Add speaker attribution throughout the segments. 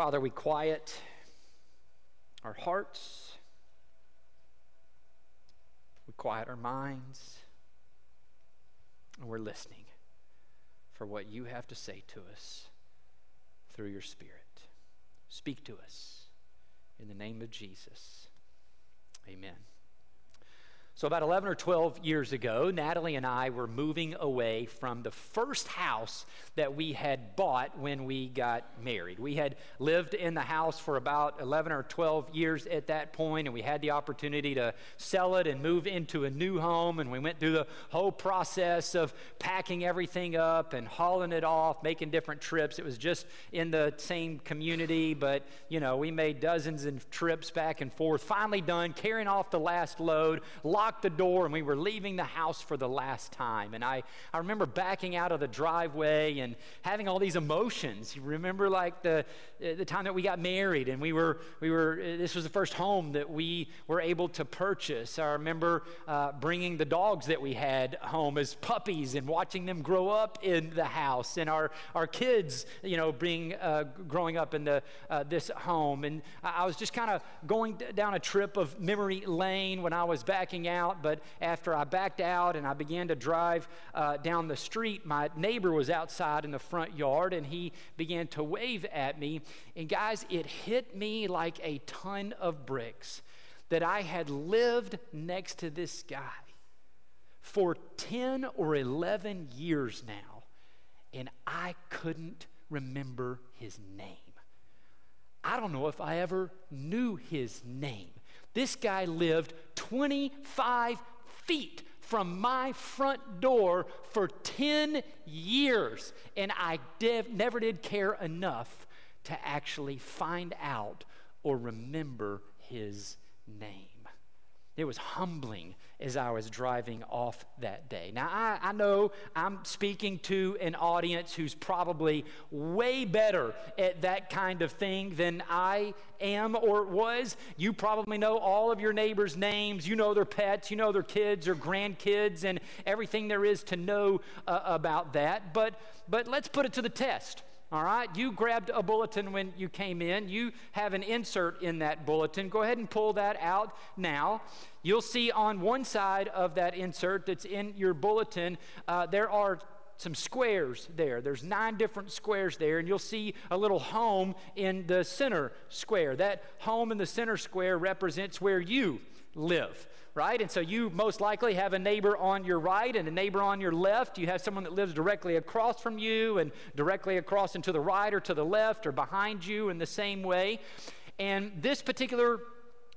Speaker 1: Father, we quiet our hearts, we quiet our minds, and we're listening for what you have to say to us through your Spirit. Speak to us in the name of Jesus. Amen. So, about 11 or 12 years ago, Natalie and I were moving away from the first house that we had bought when we got married. We had lived in the house for about 11 or 12 years at that point, and we had the opportunity to sell it and move into a new home. And we went through the whole process of packing everything up and hauling it off, making different trips. It was just in the same community, but you know, we made dozens of trips back and forth. Finally done, carrying off the last load locked the door and we were leaving the house for the last time. And I, I remember backing out of the driveway and having all these emotions. You remember like the, the time that we got married and we were, we were, this was the first home that we were able to purchase. I remember uh, bringing the dogs that we had home as puppies and watching them grow up in the house and our, our kids, you know, being, uh, growing up in the, uh, this home. And I was just kind of going down a trip of memory lane when I was backing out, but after I backed out and I began to drive uh, down the street, my neighbor was outside in the front yard and he began to wave at me. And guys, it hit me like a ton of bricks that I had lived next to this guy for 10 or 11 years now, and I couldn't remember his name. I don't know if I ever knew his name. This guy lived 25 feet from my front door for 10 years, and I dev- never did care enough to actually find out or remember his name. It was humbling as I was driving off that day. Now, I, I, know I'm speaking to an audience who's probably way better at that kind of thing than I am or was. You probably know all of your neighbors' names. You know their pets. You know their kids or grandkids and everything there is to know uh, about that. But, but let's put it to the test. All right, you grabbed a bulletin when you came in. You have an insert in that bulletin. Go ahead and pull that out now. You'll see on one side of that insert that's in your bulletin, uh, there are some squares there. There's nine different squares there, and you'll see a little home in the center square. That home in the center square represents where you live, right? And so you most likely have a neighbor on your right and a neighbor on your left. You have someone that lives directly across from you and directly across and to the right or to the left or behind you in the same way. And this particular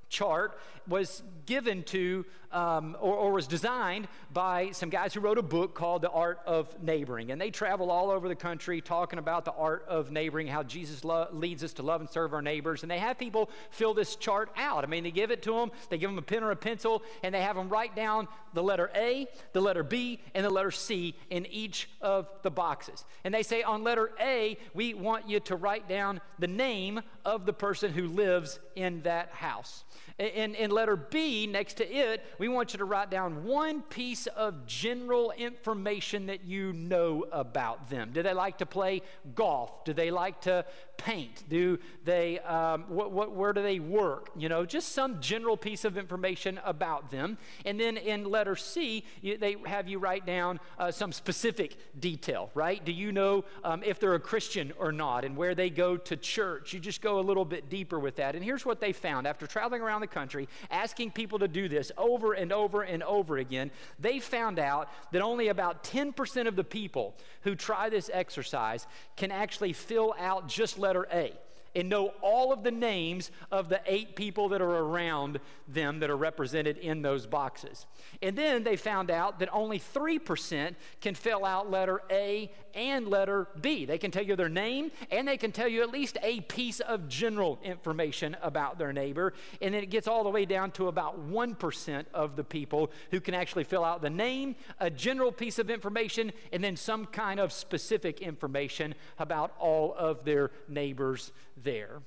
Speaker 1: chart was given to um, or, or, was designed by some guys who wrote a book called The Art of Neighboring. And they travel all over the country talking about the art of neighboring, how Jesus lo- leads us to love and serve our neighbors. And they have people fill this chart out. I mean, they give it to them, they give them a pen or a pencil, and they have them write down the letter A, the letter B, and the letter C in each of the boxes. And they say on letter A, we want you to write down the name of the person who lives in that house. In, in letter B, next to it, we want you to write down one piece of general information that you know about them. Do they like to play golf? Do they like to paint? Do they, um, what, what, where do they work? You know, just some general piece of information about them. And then in letter C, you, they have you write down uh, some specific detail, right? Do you know um, if they're a Christian or not and where they go to church? You just go a little bit deeper with that. And here's what they found after traveling around the country, asking people to do this over and over and over again, they found out that only about 10% of the people who try this exercise can actually fill out just letter A and know all of the names of the eight people that are around them that are represented in those boxes. And then they found out that only 3% can fill out letter A and letter B. They can tell you their name and they can tell you at least a piece of general information about their neighbor. And then it gets all the way down to about 1% of the people who can actually fill out the name, a general piece of information, and then some kind of specific information about all of their neighbors there.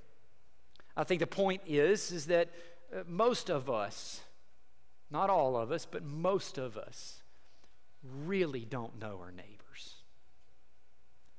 Speaker 1: I think the point is is that uh, most of us, not all of us, but most of us really don't know our neighbors.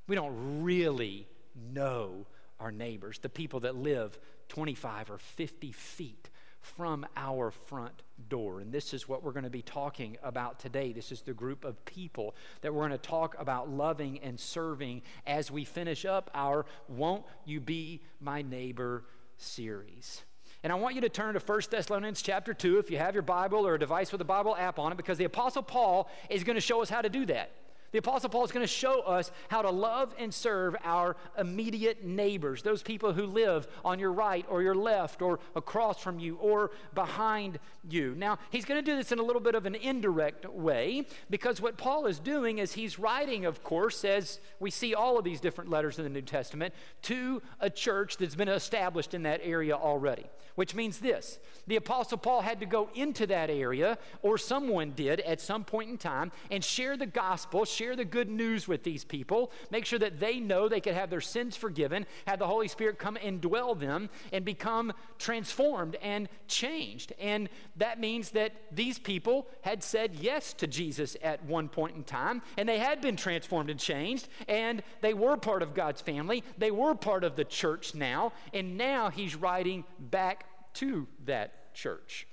Speaker 1: We don't really know our neighbors, the people that live 25 or 50 feet from our front door. And this is what we're going to be talking about today. This is the group of people that we're going to talk about loving and serving as we finish up our Won't You Be My Neighbor series. And I want you to turn to 1 Thessalonians chapter 2 if you have your Bible or a device with a Bible app on it, because the Apostle Paul is going to show us how to do that. The Apostle Paul is going to show us how to love and serve our immediate neighbors, those people who live on your right or your left or across from you or behind you. Now, he's going to do this in a little bit of an indirect way because what Paul is doing is he's writing, of course, as we see all of these different letters in the New Testament, to a church that's been established in that area already, which means this the Apostle Paul had to go into that area, or someone did at some point in time, and share the gospel share the good news with these people, make sure that they know they can have their sins forgiven, have the Holy Spirit come and dwell them, and become transformed and changed. And that means that these people had said yes to Jesus at one point in time, and they had been transformed and changed, and they were part of God's family. They were part of the church now, and now he's writing back to that church.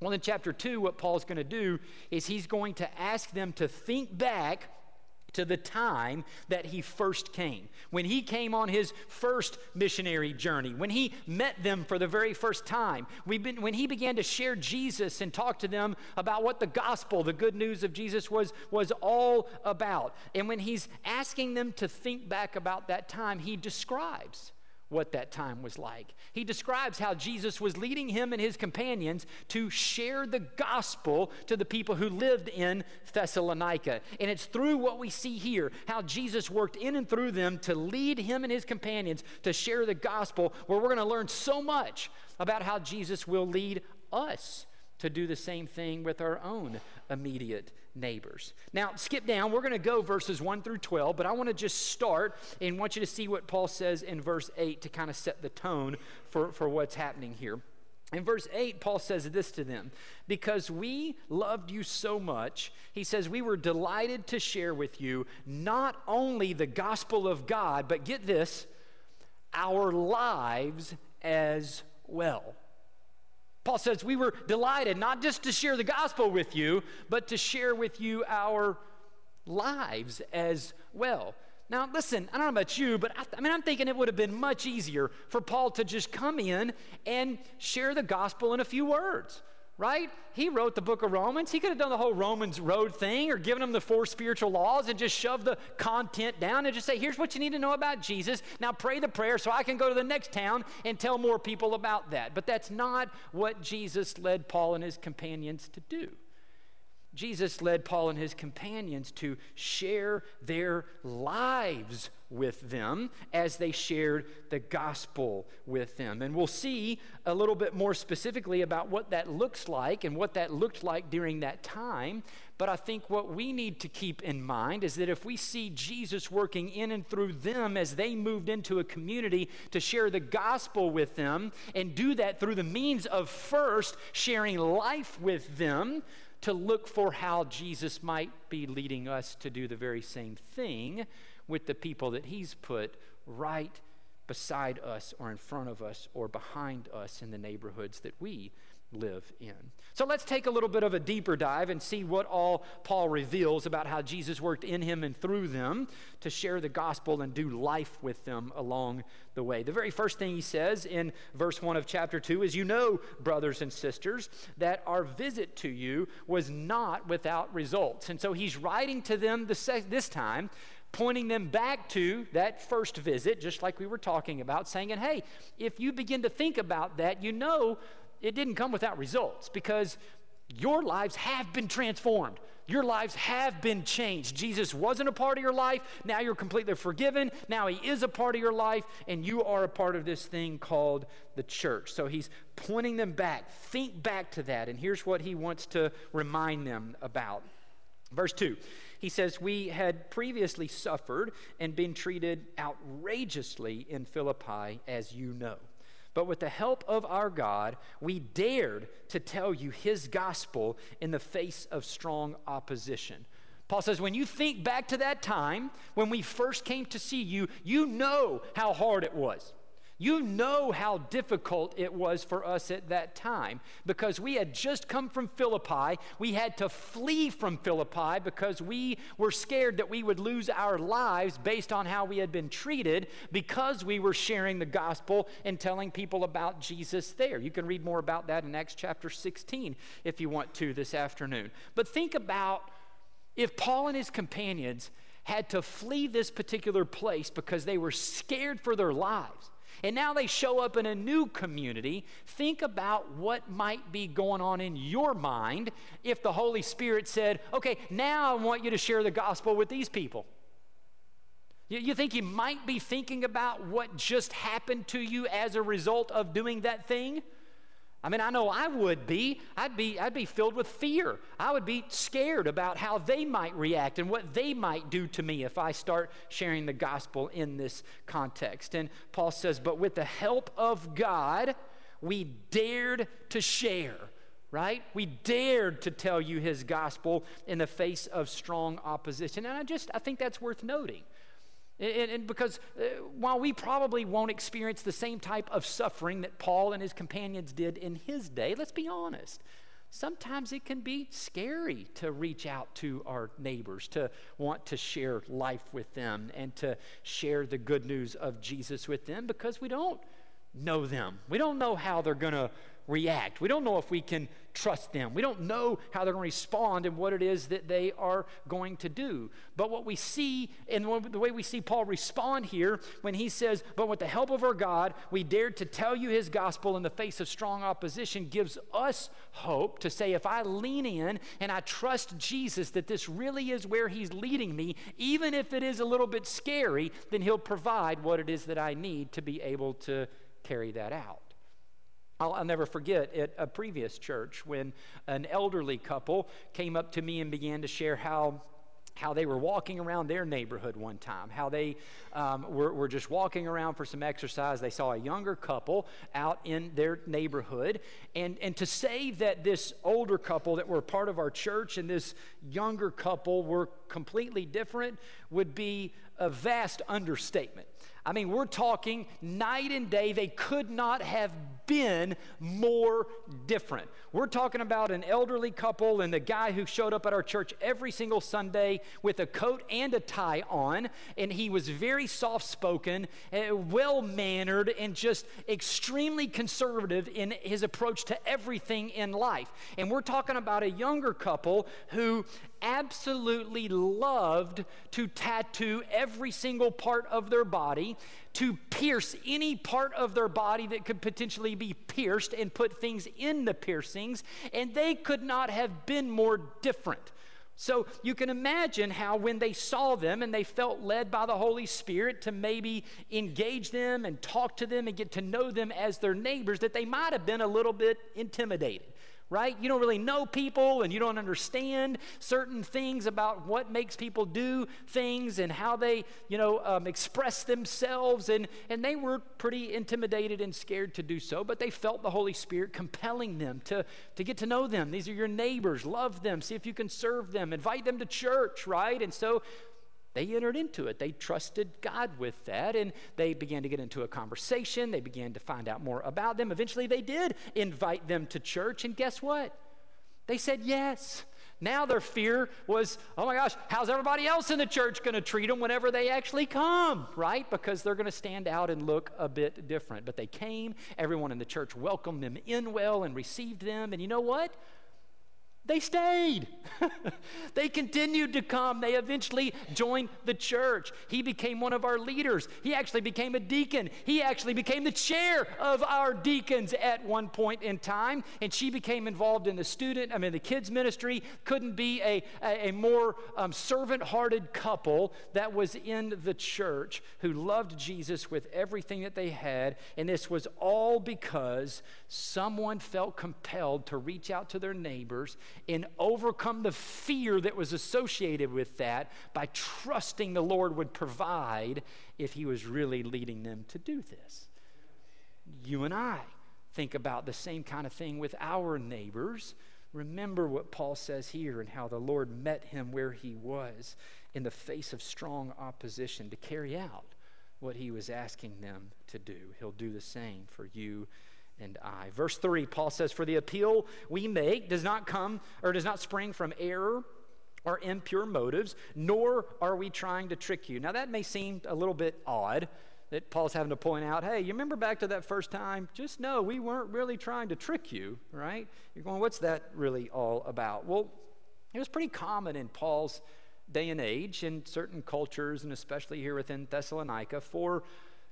Speaker 1: Well, in chapter 2, what Paul's going to do is he's going to ask them to think back to the time that he first came. When he came on his first missionary journey, when he met them for the very first time, been, when he began to share Jesus and talk to them about what the gospel, the good news of Jesus was, was all about. And when he's asking them to think back about that time, he describes what that time was like. He describes how Jesus was leading him and his companions to share the gospel to the people who lived in Thessalonica. And it's through what we see here, how Jesus worked in and through them to lead him and his companions to share the gospel, where we're going to learn so much about how Jesus will lead us to do the same thing with our own immediate neighbors. Now, skip down. We're going to go verses 1 through 12, but I want to just start and want you to see what Paul says in verse 8 to kind of set the tone for, for what's happening here. In verse 8, Paul says this to them Because we loved you so much, he says, we were delighted to share with you not only the gospel of God, but get this, our lives as well. Paul says, We were delighted not just to share the gospel with you, but to share with you our lives as well. Now, listen, I don't know about you, but I, I, mean, I'm thinking it would have been much easier for Paul to just come in and share the gospel in a few words right? He wrote the book of Romans. He could have done the whole Romans road thing or given them the four spiritual laws and just shoved the content down and just say, here's what you need to know about Jesus. Now pray the prayer so I can go to the next town and tell more people about that. But that's not what Jesus led Paul and his companions to do. Jesus led Paul and his companions to share their lives with them as they shared the gospel with them. And we'll see a little bit more specifically about what that looks like and what that looked like during that time. But I think what we need to keep in mind is that if we see Jesus working in and through them as they moved into a community to share the gospel with them and do that through the means of first sharing life with them, to look for how Jesus might be leading us to do the very same thing with the people that He's put right beside us or in front of us or behind us in the neighborhoods that we live in. So let's take a little bit of a deeper dive and see what all Paul reveals about how Jesus worked in him and through them to share the gospel and do life with them along the way. The very first thing he says in verse 1 of chapter 2 is You know, brothers and sisters, that our visit to you was not without results. And so he's writing to them this time pointing them back to that first visit, just like we were talking about, saying, and hey, if you begin to think about that, you know it didn't come without results because your lives have been transformed. Your lives have been changed. Jesus wasn't a part of your life. Now you're completely forgiven. Now he is a part of your life, and you are a part of this thing called the church. So he's pointing them back. Think back to that. And here's what he wants to remind them about. Verse 2 he says, We had previously suffered and been treated outrageously in Philippi, as you know. But with the help of our God, we dared to tell you his gospel in the face of strong opposition. Paul says, when you think back to that time when we first came to see you, you know how hard it was. You know how difficult it was for us at that time because we had just come from Philippi. We had to flee from Philippi because we were scared that we would lose our lives based on how we had been treated because we were sharing the gospel and telling people about Jesus there. You can read more about that in Acts chapter 16 if you want to this afternoon. But think about if Paul and his companions had to flee this particular place because they were scared for their lives and now they show up in a new community. Think about what might be going on in your mind if the Holy Spirit said, okay, now I want you to share the gospel with these people. You think you might be thinking about what just happened to you as a result of doing that thing? I mean, I know I would be. I'd be I'd be filled with fear. I would be scared about how they might react and what they might do to me if I start sharing the gospel in this context. And Paul says, "But with the help of God, we dared to share." Right? We dared to tell you his gospel in the face of strong opposition. And I just I think that's worth noting. And, and because uh, while we probably won't experience the same type of suffering that Paul and his companions did in his day, let's be honest. Sometimes it can be scary to reach out to our neighbors, to want to share life with them, and to share the good news of Jesus with them because we don't know them. We don't know how they're going to react. We don't know if we can trust them. We don't know how they're going to respond and what it is that they are going to do. But what we see, and the way we see Paul respond here when he says, But with the help of our God, we dared to tell you his gospel in the face of strong opposition, gives us hope to say, If I lean in and I trust Jesus that this really is where he's leading me, even if it is a little bit scary, then he'll provide what it is that I need to be able to carry that out. I'll, I'll, never forget at a previous church when an elderly couple came up to me and began to share how how they were walking around their neighborhood one time, how they um, were, were just walking around for some exercise. They saw a younger couple out in their neighborhood. And, and to say that this older couple that were part of our church and this younger couple were completely different would be a vast understatement. I mean, we're talking night and day. They could not have been more different. We're talking about an elderly couple and the guy who showed up at our church every single Sunday with a coat and a tie on. And he was very soft spoken, eh, well mannered, and just extremely conservative in his approach to everything in life. And we're talking about a younger couple who absolutely loved to tattoo every single part of their body, to pierce any part of their body that could potentially be pierced and put things in the piercings, and they could not have been more different. So you can imagine how when they saw them and they felt led by the Holy Spirit to maybe engage them and talk to them and get to know them as their neighbors, that they might have been a little bit intimidated right? You don't really know people and you don't understand certain things about what makes people do things and how they, you know, um, express themselves. And, and they were pretty intimidated and scared to do so, but they felt the Holy Spirit compelling them to, to get to know them. These are your neighbors. Love them. See if you can serve them. Invite them to church, right? And so they entered into it. They trusted God with that, and they began to get into a conversation. They began to find out more about them. Eventually, they did invite them to church, and guess what? They said yes. Now their fear was, oh my gosh, how's everybody else in the church going to treat them whenever they actually come, right? Because they're going to stand out and look a bit different. But they came, everyone in the church welcomed them in well and received them, and you know what? They stayed. they continued to come. They eventually joined the church. He became one of our leaders. He actually became a deacon. He actually became the chair of our deacons at one point in time. And she became involved in the student, I mean, the kids' ministry. Couldn't be a, a, a more um, servant hearted couple that was in the church who loved Jesus with everything that they had. And this was all because someone felt compelled to reach out to their neighbors and overcome the fear that was associated with that by trusting the Lord would provide if He was really leading them to do this. You and I think about the same kind of thing with our neighbors. Remember what Paul says here and how the Lord met him where he was in the face of strong opposition to carry out what he was asking them to do. He'll do the same for you and I. Verse 3, Paul says, For the appeal we make does not come or does not spring from error or impure motives, nor are we trying to trick you. Now, that may seem a little bit odd that Paul's having to point out, hey, you remember back to that first time? Just know we weren't really trying to trick you, right? You're going, what's that really all about? Well, it was pretty common in Paul's day and age in certain cultures, and especially here within Thessalonica, for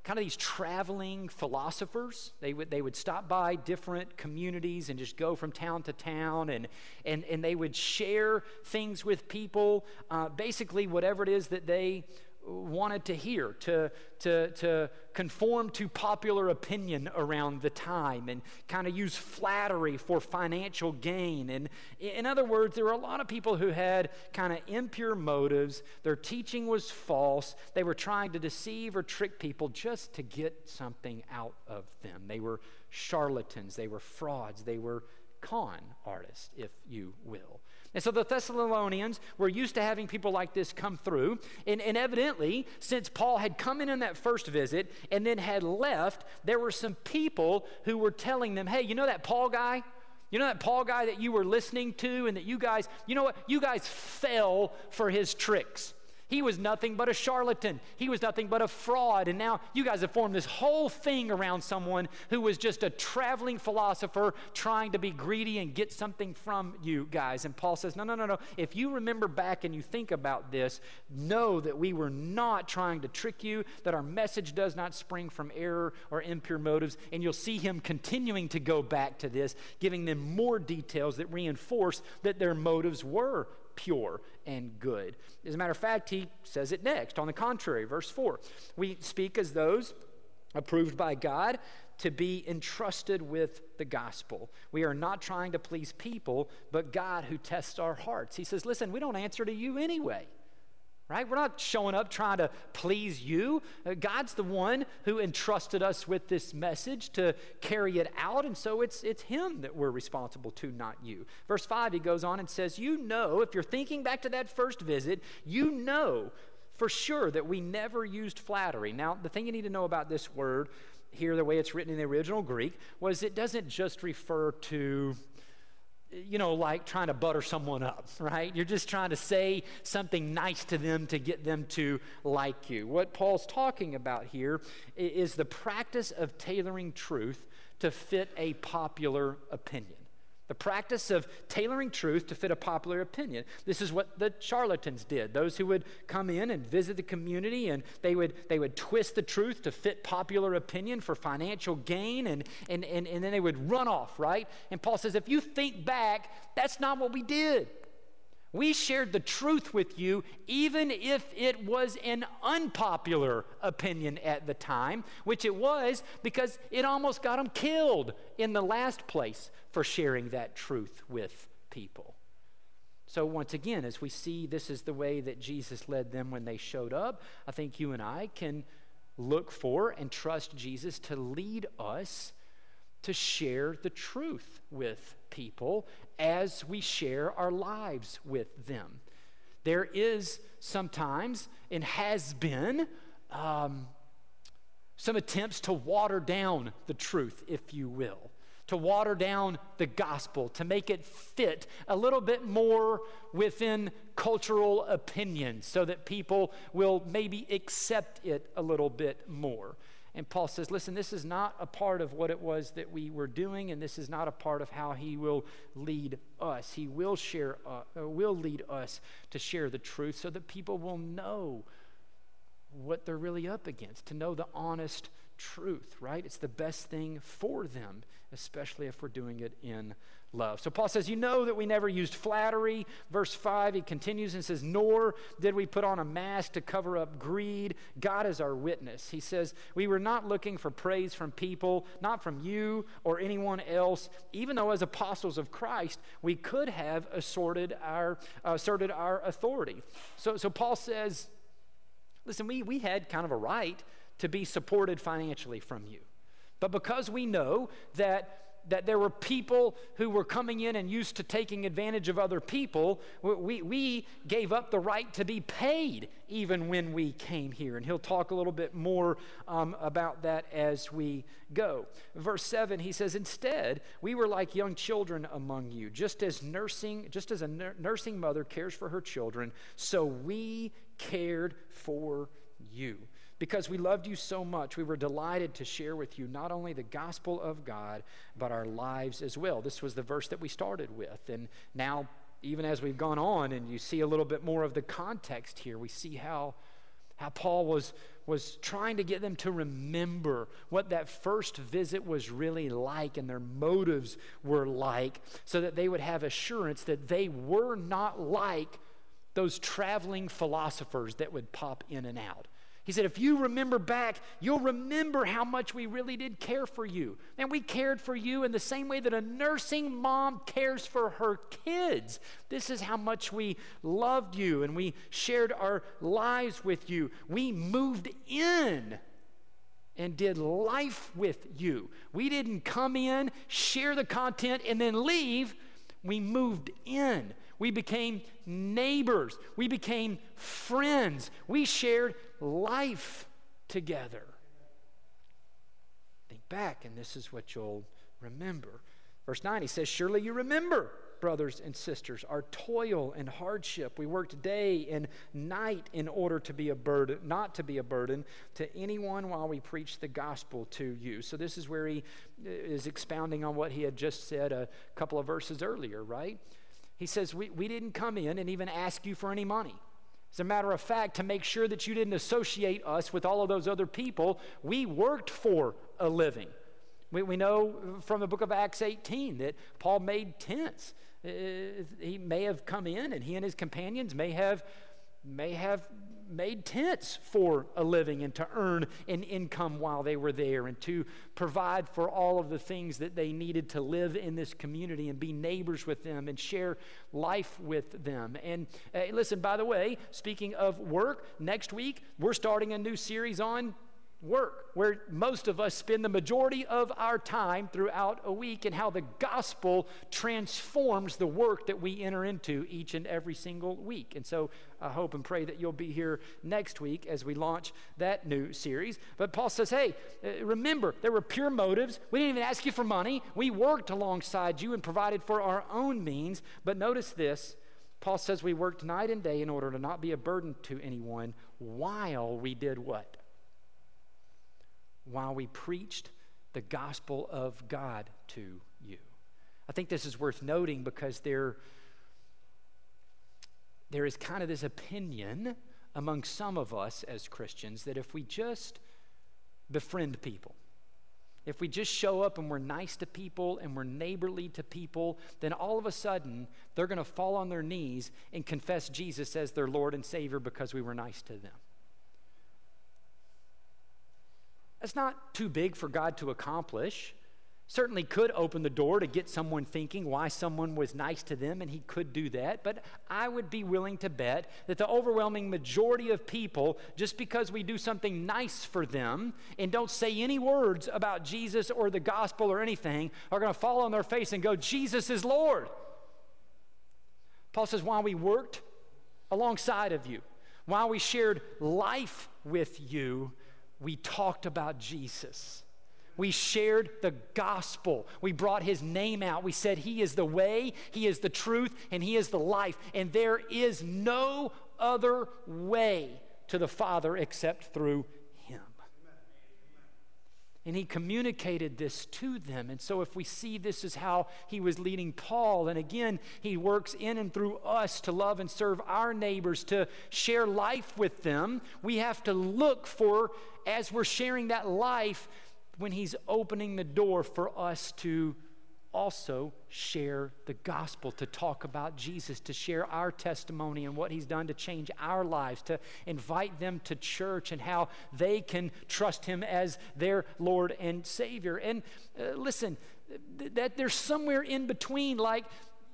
Speaker 1: kind of these traveling philosophers. They would, they would stop by different communities and just go from town to town, and, and, and they would share things with people, uh, basically, whatever it is that they wanted to hear, to, to, to conform to popular opinion around the time and kind of use flattery for financial gain. And in other words, there were a lot of people who had kind of impure motives. Their teaching was false. They were trying to deceive or trick people just to get something out of them. They were charlatans, they were frauds, they were con artists, if you will. And so the Thessalonians were used to having people like this come through. And, and, evidently, since Paul had come in on that first visit and then had left, there were some people who were telling them, hey, you know that Paul guy? You know that Paul guy that you were listening to and that you guys, you know what? You guys fell for his tricks. He was nothing but a charlatan. He was nothing but a fraud. And now you guys have formed this whole thing around someone who was just a traveling philosopher trying to be greedy and get something from you guys. And Paul says, No, no, no, no. If you remember back and you think about this, know that we were not trying to trick you, that our message does not spring from error or impure motives. And you'll see him continuing to go back to this, giving them more details that reinforce that their motives were pure and good. As a matter of fact, he says it next. On the contrary, verse 4 we speak as those approved by God to be entrusted with the gospel. We are not trying to please people, but God who tests our hearts. He says, Listen, we don't answer to you anyway right? We're not showing up trying to please you. Uh, God's the one who entrusted us with this message to carry it out, and so it's, it's Him that we're responsible to, not you. Verse 5, he goes on and says, You know, if you're thinking back to that first visit, you know for sure that we never used flattery. Now, the thing you need to know about this word here, the way it's written in the original Greek, was it doesn't just refer to you know, like trying to butter someone up, right? You're just trying to say something nice to them to get them to like you. What Paul's talking about here is the practice of tailoring truth to fit a popular opinion. The practice of tailoring truth to fit a popular opinion. This is what the charlatans did. Those who would come in and visit the community and they would, they would twist the truth to fit popular opinion for financial gain and, and, and, and then they would run off, right? And Paul says, if you think back, that's not what we did. We shared the truth with you, even if it was an unpopular opinion at the time, which it was because it almost got them killed in the last place for sharing that truth with people. So, once again, as we see this is the way that Jesus led them when they showed up, I think you and I can look for and trust Jesus to lead us to share the truth with people as we share our lives with them. There is sometimes, and has been, um, some attempts to water down the truth, if you will, to water down the gospel, to make it fit a little bit more within cultural opinions so that people will maybe accept it a little bit more. And Paul says, listen, this is not a part of what it was that we were doing, and this is not a part of how he will lead us. He will share, uh, uh, will lead us to share the truth so that people will know what they're really up against, to know the honest truth, right? It's the best thing for them, especially if we're doing it in love. So Paul says, You know that we never used flattery. Verse 5, he continues and says, Nor did we put on a mask to cover up greed. God is our witness. He says, We were not looking for praise from people, not from you or anyone else, even though as apostles of Christ, we could have asserted our, asserted our authority. So, so Paul says, Listen, we, we had kind of a right to be supported financially from you. But because we know that that there were people who were coming in and used to taking advantage of other people. We, we gave up the right to be paid even when we came here. And he'll talk a little bit more um, about that as we go. Verse 7, he says, Instead, we were like young children among you, just as nursing, just as a nursing mother cares for her children, so we cared for you. Because we loved you so much, we were delighted to share with you not only the gospel of God, but our lives as well. This was the verse that we started with. And now, even as we've gone on and you see a little bit more of the context here, we see how, how Paul was, was trying to get them to remember what that first visit was really like and their motives were like, so that they would have assurance that they were not like those traveling philosophers that would pop in and out he said, if you remember back, you'll remember how much we really did care for you. And we cared for you in the same way that a nursing mom cares for her kids. This is how much we loved you and we shared our lives with you. We moved in and did life with you. We didn't come in, share the content, and then leave. We moved in. We became neighbors. We became friends. We shared life together. Think back, and this is what you'll remember. Verse 9, he says, Surely you remember, brothers and sisters, our toil and hardship. We worked day and night in order to be a burden, not to be a burden to anyone while we preach the gospel to you. So this is where he uh, is expounding on what he had just said a couple of verses earlier, right? He says, We, we didn't come in and even ask you for any money. As a matter of fact, to make sure that you didn't associate us with all of those other people, we worked for a living. We, we know from the book of Acts 18 that Paul made tents. Uh, he may have come in and he and his companions may have, may have made tents for a living and to earn an income while they were there and to provide for all of the things that they needed to live in this community and be neighbors with them and share life with them. And uh, listen, by the way, speaking of work, next week we're starting a new series on work, where most of us spend the majority of our time throughout a week, and how the gospel transforms the work that we enter into each and every single week. And so I hope and pray that you'll be here next week as we launch that new series. But Paul says, hey, uh, remember, there were pure motives. We didn't even ask you for money. We worked alongside you and provided for our own means. But notice this. Paul says we worked night and day in order to not be a burden to anyone while we did what? While we preached the gospel of God to you. I think this is worth noting because there, there is kind of this opinion among some of us as Christians that if we just befriend people, if we just show up and we're nice to people and we're neighborly to people, then all of a sudden they're going to fall on their knees and confess Jesus as their Lord and Savior because we were nice to them. That's not too big for God to accomplish. Certainly could open the door to get someone thinking why someone was nice to them, and he could do that. But I would be willing to bet that the overwhelming majority of people, just because we do something nice for them and don't say any words about Jesus or the gospel or anything, are going to fall on their face and go, Jesus is Lord. Paul says, while we worked alongside of you, while we shared life with you, we talked about Jesus. We shared the gospel. We brought his name out. We said, He is the way, He is the truth, and He is the life. And there is no other way to the Father except through and he communicated this to them. And so, if we see this is how he was leading Paul, and again, he works in and through us to love and serve our neighbors, to share life with them, we have to look for, as we're sharing that life, when he's opening the door for us to also share the gospel, to talk about Jesus, to share our testimony and what he's done to change our lives, to invite them to church and how they can trust him as their Lord and Savior. And uh, listen, th- that there's somewhere in between, like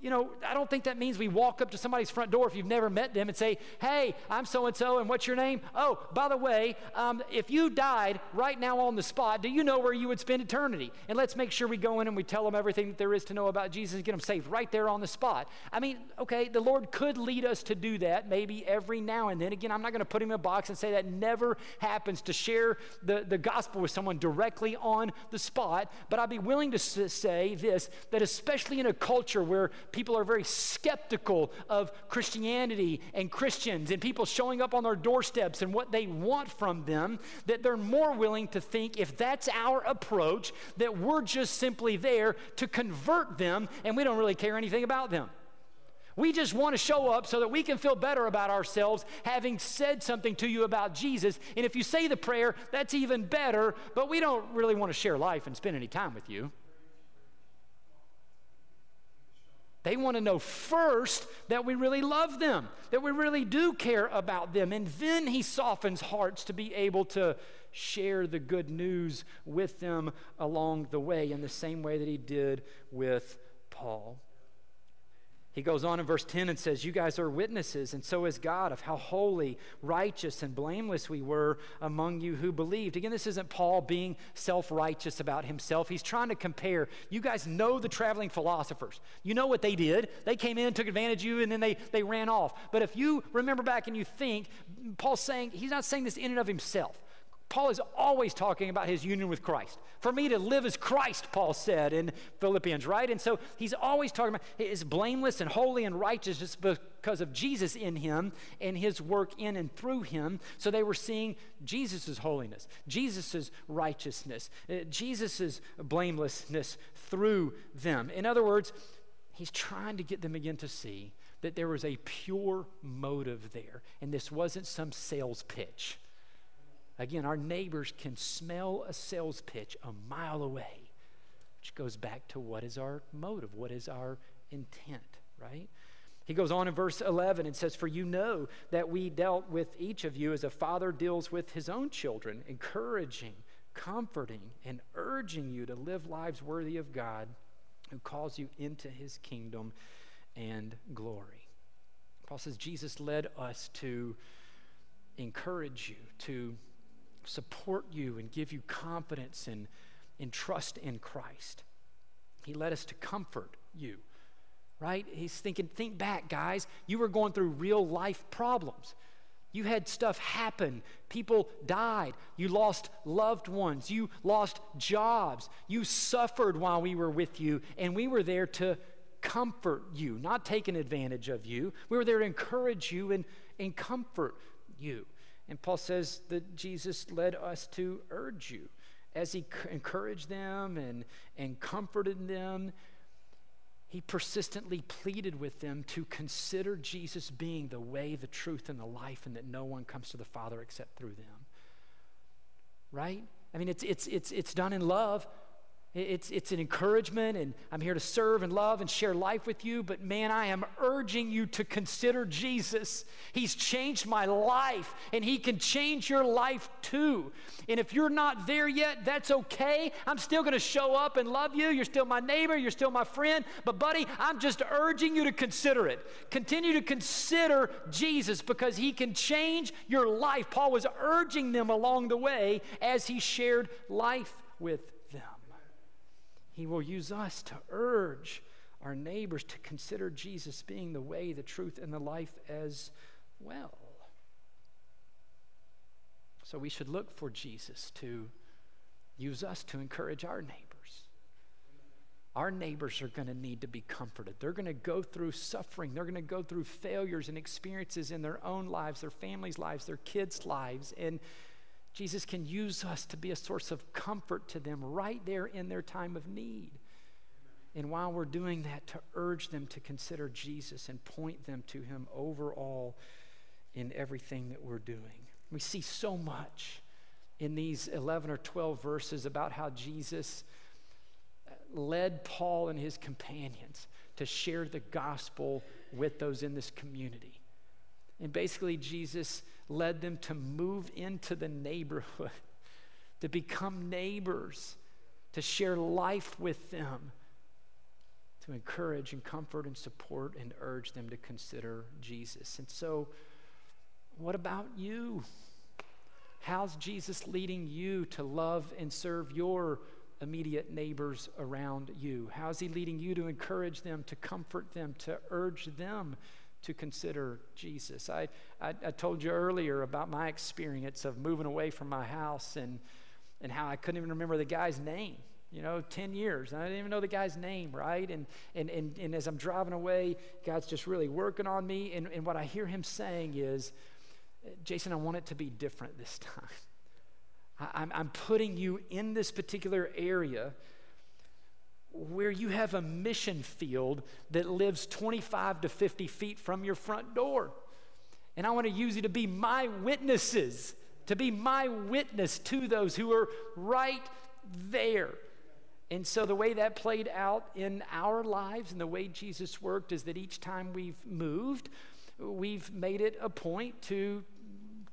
Speaker 1: you know, I don't think that means we walk up to somebody's front door if you've never met them and say, Hey, I'm so and so, and what's your name? Oh, by the way, um, if you died right now on the spot, do you know where you would spend eternity? And let's make sure we go in and we tell them everything that there is to know about Jesus and get them saved right there on the spot. I mean, okay, the Lord could lead us to do that maybe every now and then. Again, I'm not going to put him in a box and say that never happens to share the, the gospel with someone directly on the spot, but I'd be willing to say this that especially in a culture where people are very skeptical of Christianity and Christians and people showing up on their doorsteps and what they want from them, that they're more willing to think if that's our approach, that we're just simply there to convert them and we don't really care anything about them. We just want to show up so that we can feel better about ourselves having said something to you about Jesus. And if you say the prayer, that's even better, but we don't really want to share life and spend any time with you. They want to know first that we really love them, that we really do care about them. And then he softens hearts to be able to share the good news with them along the way in the same way that he did with Paul. He goes on in verse 10 and says, You guys are witnesses, and so is God, of how holy, righteous, and blameless we were among you who believed. Again, this isn't Paul being self righteous about himself. He's trying to compare. You guys know the traveling philosophers. You know what they did. They came in, took advantage of you, and then they, they ran off. But if you remember back and you think, Paul's saying, he's not saying this in and of himself. Paul is always talking about his union with Christ. For me to live as Christ, Paul said in Philippians, right? And so he's always talking about his blameless and holy and righteous just because of Jesus in him and his work in and through him. So they were seeing Jesus' holiness, Jesus' righteousness, uh, Jesus' blamelessness through them. In other words, he's trying to get them again to see that there was a pure motive there, and this wasn't some sales pitch. Again, our neighbors can smell a sales pitch a mile away, which goes back to what is our motive, what is our intent, right? He goes on in verse 11 and says, For you know that we dealt with each of you as a father deals with his own children, encouraging, comforting, and urging you to live lives worthy of God who calls you into his kingdom and glory. Paul says, Jesus led us to encourage you, to support you and give you confidence and, and trust in Christ. He led us to comfort you, right? He's thinking, think back, guys. You were going through real life problems. You had stuff happen. People died. You lost loved ones. You lost jobs. You suffered while we were with you, and we were there to comfort you, not taking advantage of you. We were there to encourage you and, and comfort you. And Paul says that Jesus led us to urge you as he encouraged them and, and comforted them. He persistently pleaded with them to consider Jesus being the way, the truth, and the life, and that no one comes to the Father except through them. Right? I mean, it's, it's, it's, it's done in love. It's, it's an encouragement, and I'm here to serve and love and share life with you. But man, I am urging you to consider Jesus. He's changed my life, and He can change your life too. And if you're not there yet, that's okay. I'm still going to show up and love you. You're still my neighbor, you're still my friend. But, buddy, I'm just urging you to consider it. Continue to consider Jesus because He can change your life. Paul was urging them along the way as he shared life with he will use us to urge our neighbors to consider Jesus being the way, the truth, and the life as well. So we should look for Jesus to use us to encourage our neighbors. Our neighbors are going to need to be comforted. They're going to go through suffering. They're going to go through failures and experiences in their own lives, their families' lives, their kids' lives. And Jesus can use us to be a source of comfort to them right there in their time of need. And while we're doing that, to urge them to consider Jesus and point them to Him overall in everything that we're doing. We see so much in these 11 or 12 verses about how Jesus uh, led Paul and his companions to share the gospel with those in this community. And basically, Jesus led them to move into the neighborhood, to become neighbors, to share life with them, to encourage and comfort and support and urge them to consider Jesus. And so, what about you? How's Jesus leading you to love and serve your immediate neighbors around you? How's He leading you to encourage them, to comfort them, to urge them to consider Jesus? I, I, I told you earlier about my experience of moving away from my house and, and how I couldn't even remember the guy's name you know 10 years. I didn't even know the guy's name right? And and and, and as i'm driving away god's just really working on me. And, and what i hear him saying is jason i want it to be different this time. I, I'm, I'm putting you in this particular area where you have a mission field that lives 25 to 50 feet from your front door. And i want to use you to be my witnesses to be my witness to those who are right there. And so, the way that played out in our lives and the way Jesus worked is that each time we've moved, we've made it a point to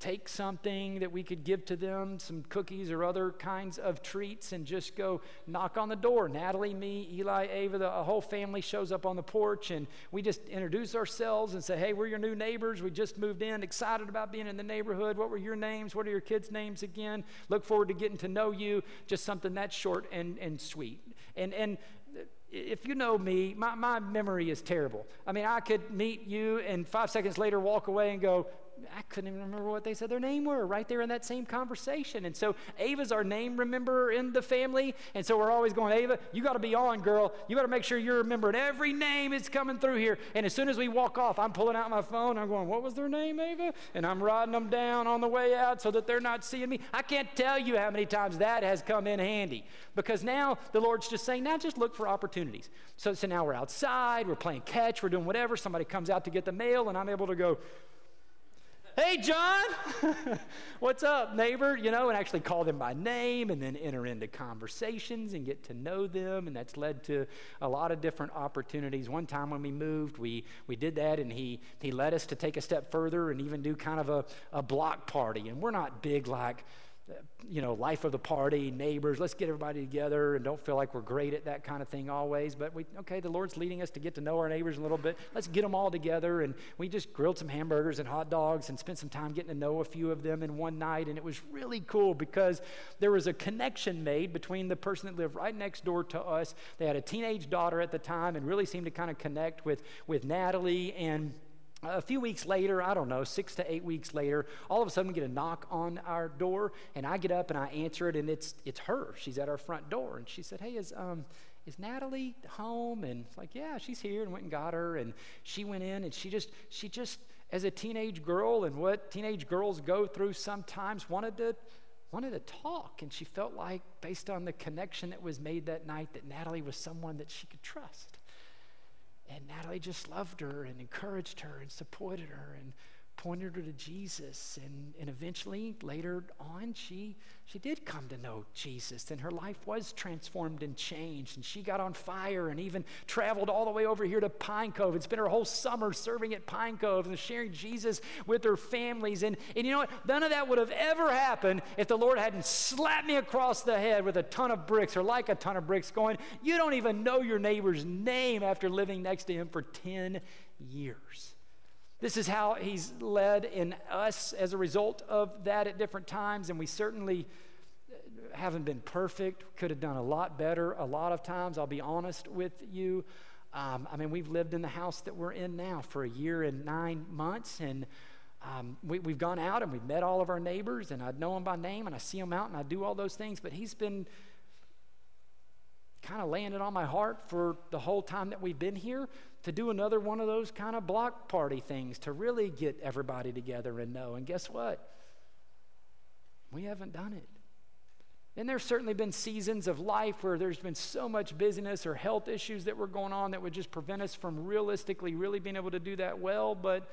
Speaker 1: take something that we could give to them, some cookies or other kinds of treats, and just go knock on the door. Natalie, me, Eli, Ava, the whole family shows up on the porch, and we just introduce ourselves and say, Hey, we're your new neighbors. We just moved in, excited about being in the neighborhood. What were your names? What are your kids' names again? Look forward to getting to know you. Just something that's short and, and sweet. And, and if you know me, my, my memory is terrible. I mean, I could meet you and five seconds later walk away and go, I couldn't even remember what they said their name were right there in that same conversation. And so Ava's our name remember in the family. And so we're always going, Ava, you got to be on, girl. You got to make sure you're remembering every name is coming through here. And as soon as we walk off, I'm pulling out my phone. I'm going, what was their name, Ava? And I'm writing them down on the way out so that they're not seeing me. I can't tell you how many times that has come in handy because now the Lord's just saying, now just look for opportunities. So, so now we're outside, we're playing catch, we're doing whatever. Somebody comes out to get the mail, and I'm able to go, hey, John, what's up, neighbor? You know, and actually call them by name and then enter into conversations and get to know them. And that's led to a lot of different opportunities. One time when we moved, we, we did that and he, he led us to take a step further and even do kind of a, a block party. And we're not big like, you know, life of the party, neighbors, let's get everybody together and don't feel like we're great at that kind of thing always. But we, okay, the Lord's leading us to get to know our neighbors a little bit. Let's get them all together. And we just grilled some hamburgers and hot dogs and spent some time getting to know a few of them in one night. And it was really cool because there was a connection made between the person that lived right next door to us. They had a teenage daughter at the time and really seemed to kind of connect with, with Natalie and a few weeks later, I don't know, six to eight weeks later, all of a sudden we get a knock on our door, and I get up and I answer it, and it's it's her. She's at our front door, and she said, "Hey, is um is Natalie home?" And it's like, "Yeah, she's here," and went and got her, and she went in, and she just she just as a teenage girl, and what teenage girls go through sometimes, wanted to wanted to talk, and she felt like, based on the connection that was made that night, that Natalie was someone that she could trust. And Natalie just loved her and encouraged her and supported her and pointed her to Jesus. And, and eventually, later on, she, she did come to know Jesus, and her life was transformed and changed. And she got on fire and even traveled all the way over here to Pine Cove and spent her whole summer serving at Pine Cove and sharing Jesus with her families. And, and you know what? None of that would have ever happened if the Lord hadn't slapped me across the head with a ton of bricks or like a ton of bricks, going, You don't even know your neighbor's name after living next to him for 10 years. This is how he's led in us as a result of that at different times, and we certainly haven't been perfect. Could have done a lot better a lot of times. I'll be honest with you. Um, I mean, we've lived in the house that we're in now for a year and nine months, and um, we, have gone out and we've met all of our neighbors, and I know them by name, and I see them out, and I do all those things. But he's been kind of laying it on my heart for the whole time that we've been here to do another one of those kind of block party things to really get everybody together and know. And guess what? We haven't done it. And there's certainly been seasons of life where there's been so much busyness or health issues that were going on that would just prevent us from realistically really being able to do that well. But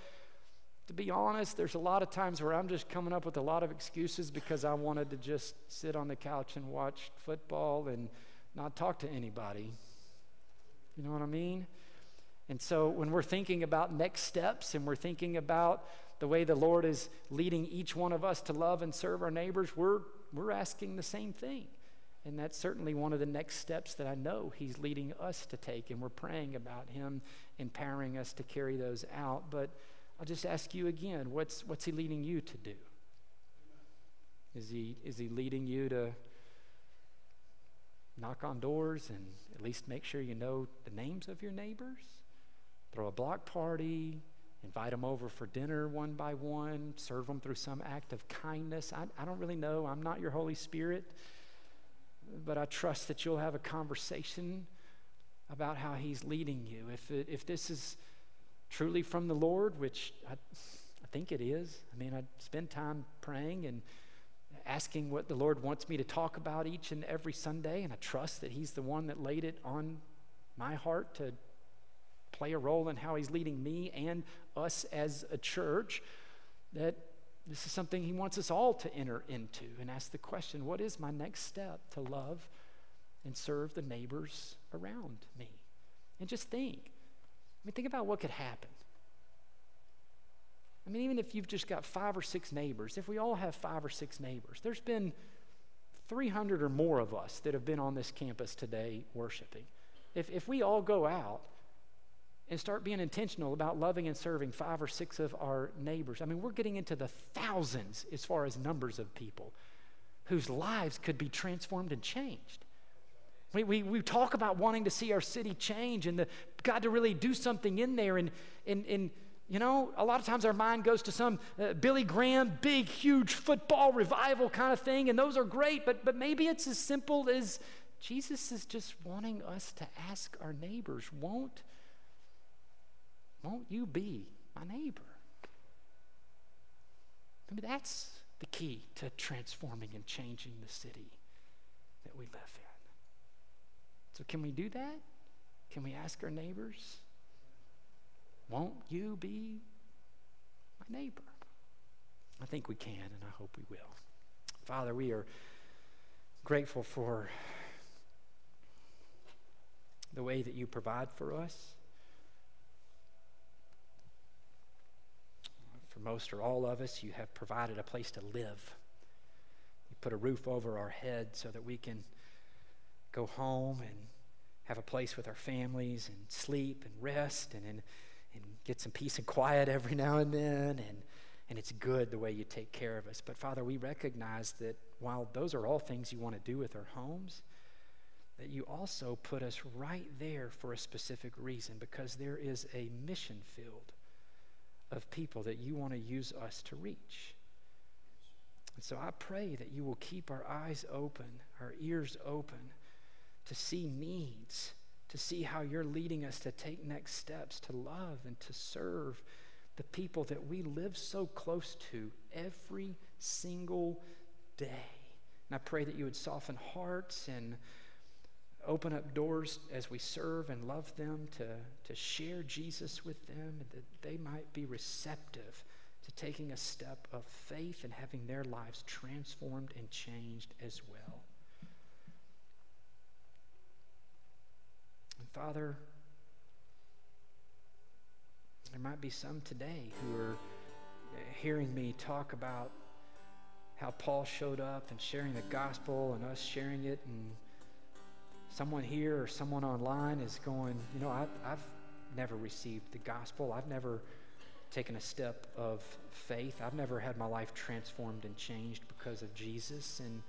Speaker 1: to be honest, there's a lot of times where I'm just coming up with a lot of excuses because I wanted to just sit on the couch and watch football and not talk to anybody. You know what I mean? And so when we're thinking about next steps and we're thinking about the way the Lord is leading each one of us to love and serve our neighbors, we're, we're asking the same thing. And that's certainly one of the next steps that I know He's leading us to take, and we're praying about Him empowering us to carry those out. But I'll just ask you again what's, what's He leading you to do? Is he, is he leading you to knock on doors and at least make sure you know the names of your neighbors? Throw a block party, invite them over for dinner one by one, serve them through some act of kindness. I, I don't really know. I'm not your Holy Spirit, but I trust that you'll have a conversation about how He's leading you. If, it, if this is truly from the Lord, which I, I think it is, I mean, I spend time praying and asking what the Lord wants me to talk about each and every Sunday, and I trust that He's the one that laid it on my heart to play a role in how He's leading me and us as a church. That this is something He wants us all to enter into and ask the question what is my next step to love and serve the neighbors around me? And just think. I mean, think about what could happen I mean, even if you've just got five or six neighbors, if we all have five or six neighbors, there's been 300 or more of us that have been on this campus today worshiping. If, if we all go out and start being intentional about loving and serving five or six of our neighbors, I mean, we're getting into the thousands as far as numbers of people whose lives could be transformed and changed. We, we, we talk about wanting to see our city change and the, God to really do something in there and, and, and you know, a lot of times our mind goes to some uh, Billy Graham, big, huge football revival kind of thing, and those are great, but, but maybe it's as simple as Jesus is just wanting us to ask our neighbors, won't, won't you be my neighbor? Maybe that's the key to transforming and changing the city that we live in. So, can we do that? Can we ask our neighbors? Won't you be my neighbor? I think we can, and I hope we will. Father, we are grateful for the way that you provide for us. For most or all of us, you have provided a place to live. You put a roof over our head so that we can go home and have a place with our families and sleep and rest and in get some peace and quiet every now and then. And, and it's good the way you take care of us. But Father, we recognize that while those are all things you want to do with our homes, that you also put us right there for a specific reason because there is a mission field of people that you want to use us to reach. And so I pray that you will keep our eyes open, our ears open to see needs to see how you're leading us to take next steps, to love and to serve the people that we live so close to every single day. And I pray that you would soften hearts and open up doors as we serve and love them to, to share Jesus with them, that they might be receptive to taking a step of faith and having their lives transformed and changed as well. Father, there might be some today who are uh, hearing me talk about how Paul showed up and sharing the gospel and us sharing it, and someone here or someone online is going, you know, I, I've never received the gospel. I've never taken a step of faith. I've never had my life transformed and changed because of Jesus. And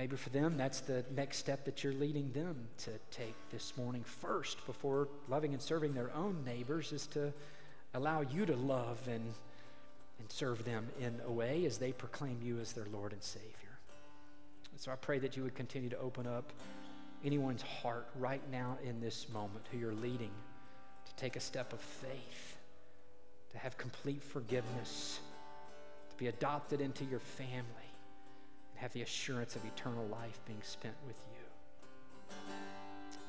Speaker 1: maybe for them, that's the next step that you're leading them to take this morning first before loving and serving their own neighbors is to allow you to love and, and serve them in a way as they proclaim you as their Lord and Savior. And so I pray that you would continue to open up anyone's heart right now in this moment who you're leading to take a step of faith, to have complete forgiveness, to be adopted into your family have the assurance of eternal life being spent with you.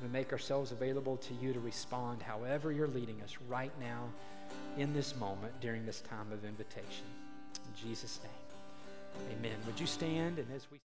Speaker 1: We make ourselves available to you to respond however you're leading us right now in this moment during this time of invitation. In Jesus' name, amen. Would you stand and as we